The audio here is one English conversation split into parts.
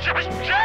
Just, just.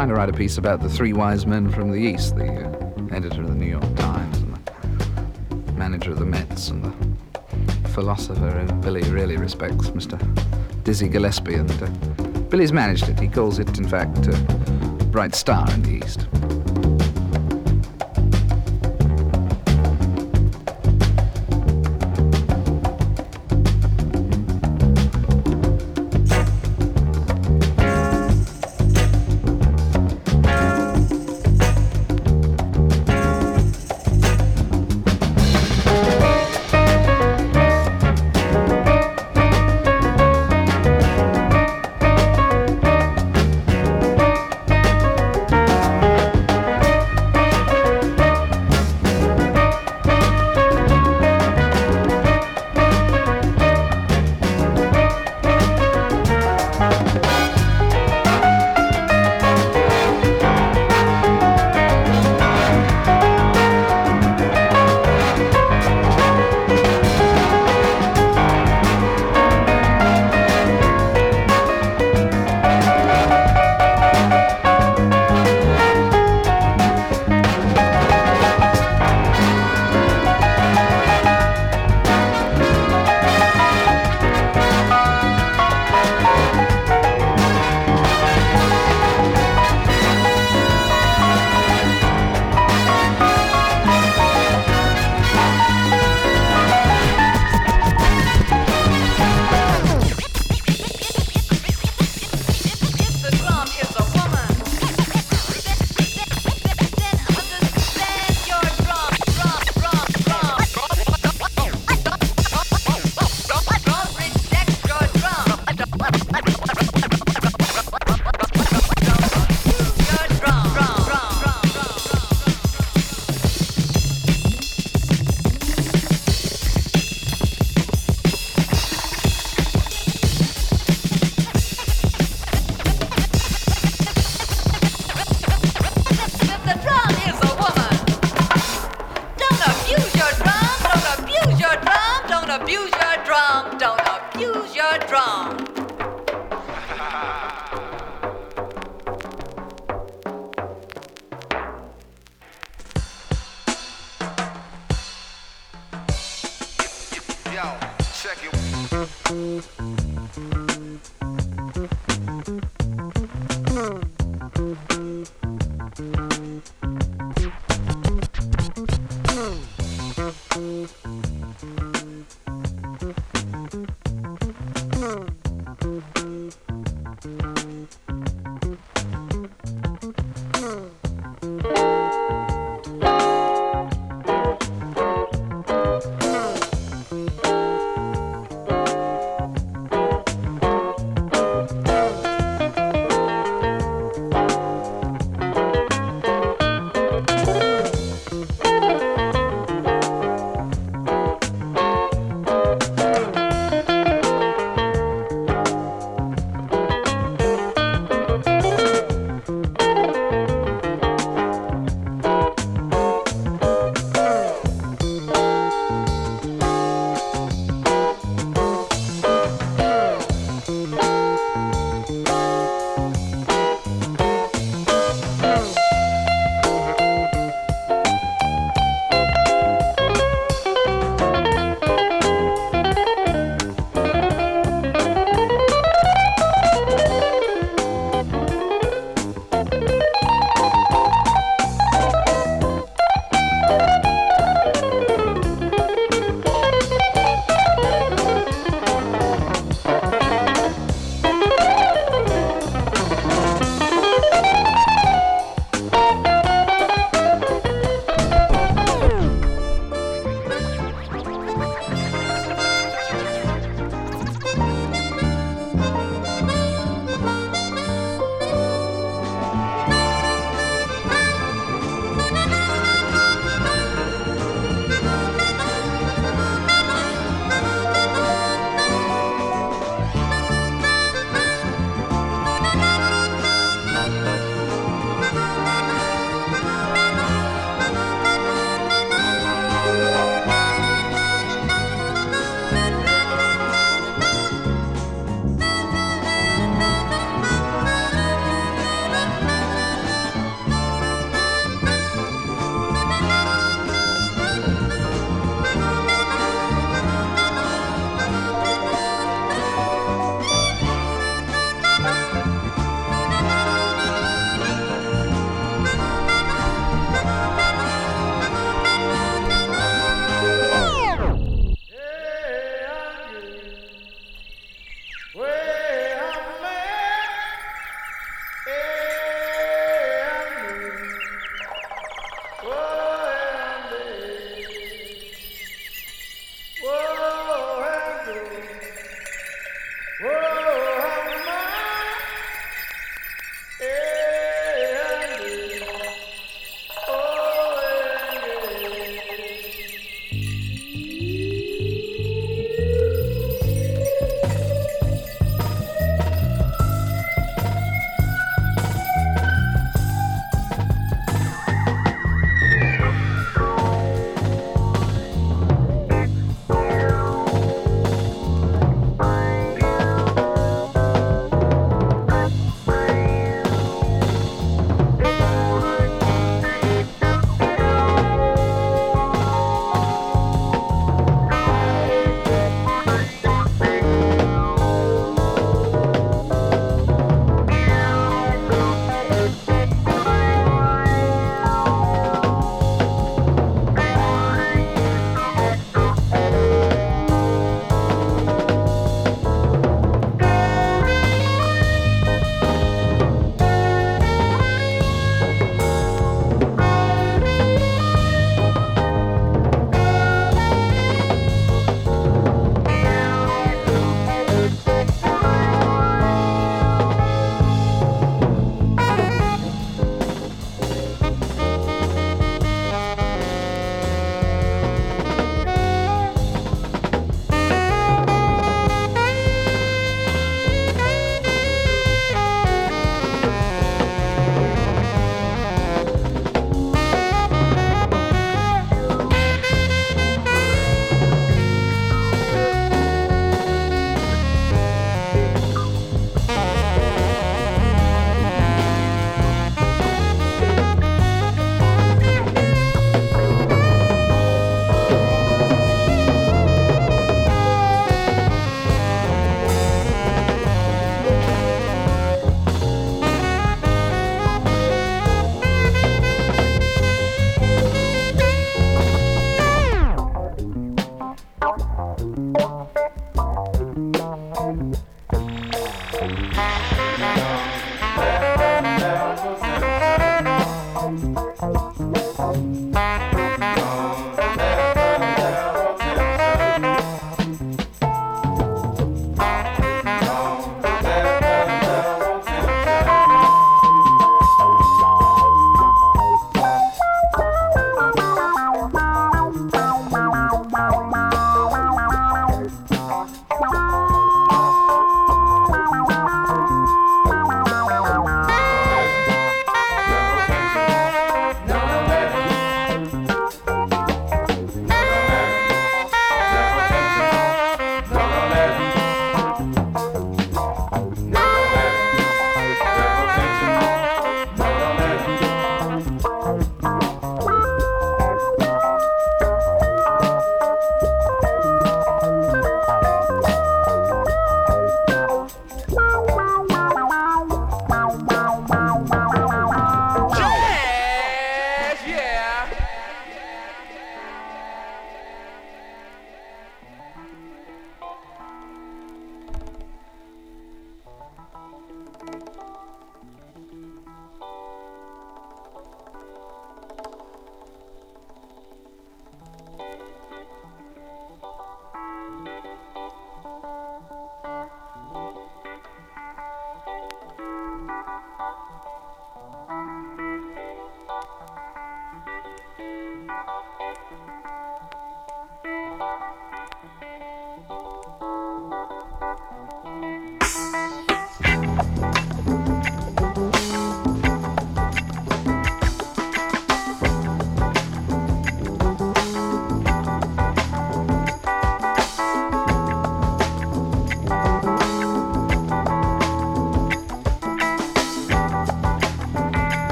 Trying to write a piece about the three wise men from the East, the uh, editor of the New York Times, and the manager of the Mets, and the philosopher who Billy really respects, Mr. Dizzy Gillespie. And uh, Billy's managed it. He calls it, in fact, uh, Bright Star in the East.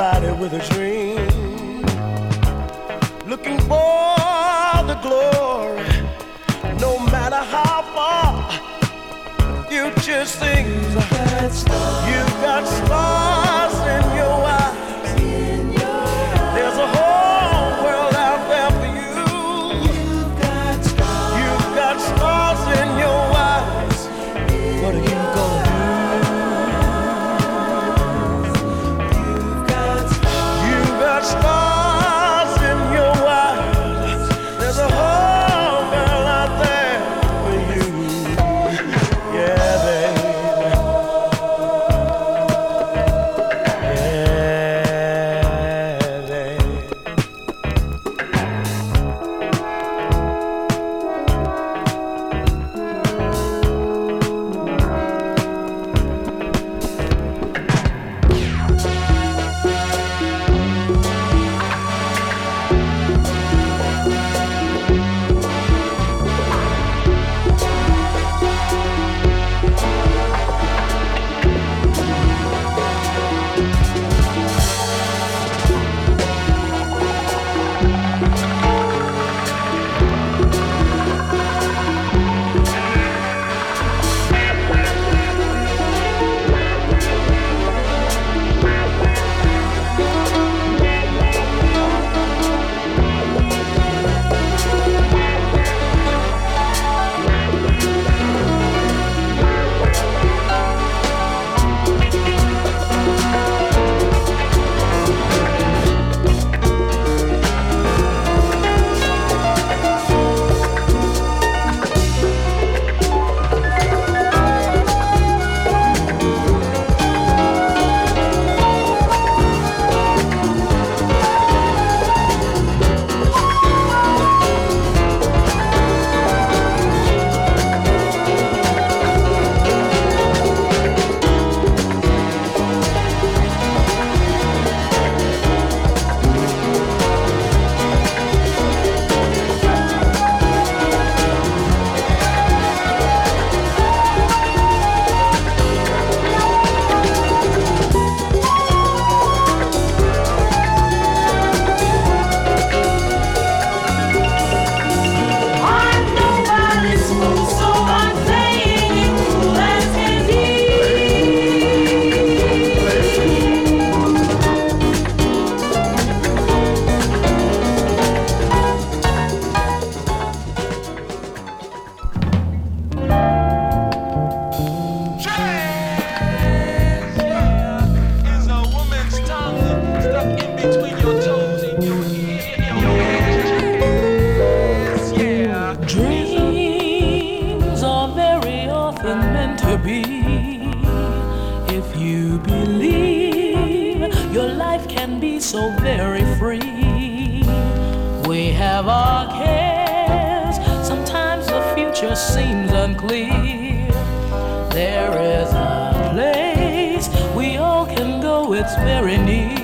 somebody with a dream, looking for the glory, no matter how far you just. so very free. We have our cares, sometimes the future seems unclear. There is a place we all can go, it's very near.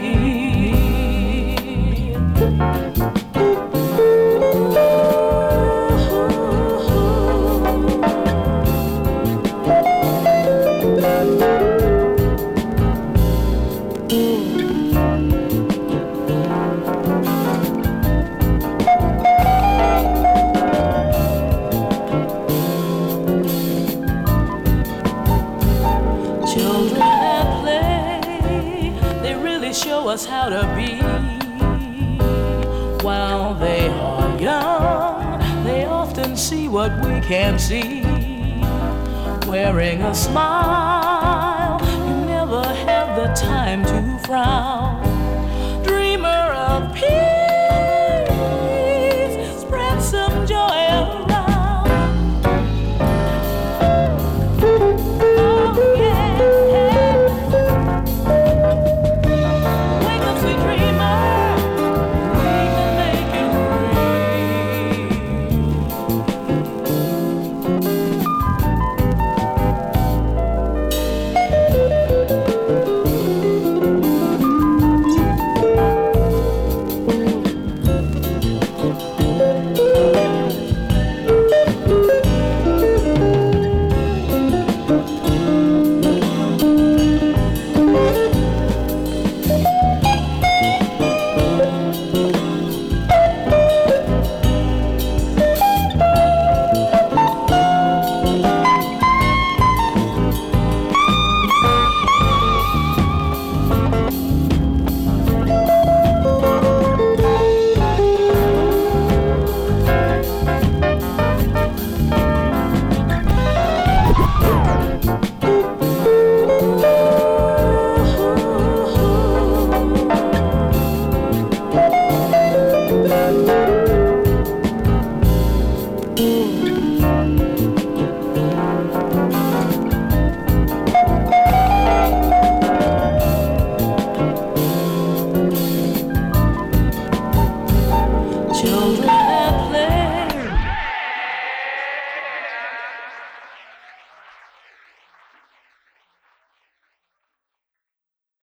what we can see. Wearing a smile, you never have the time to frown.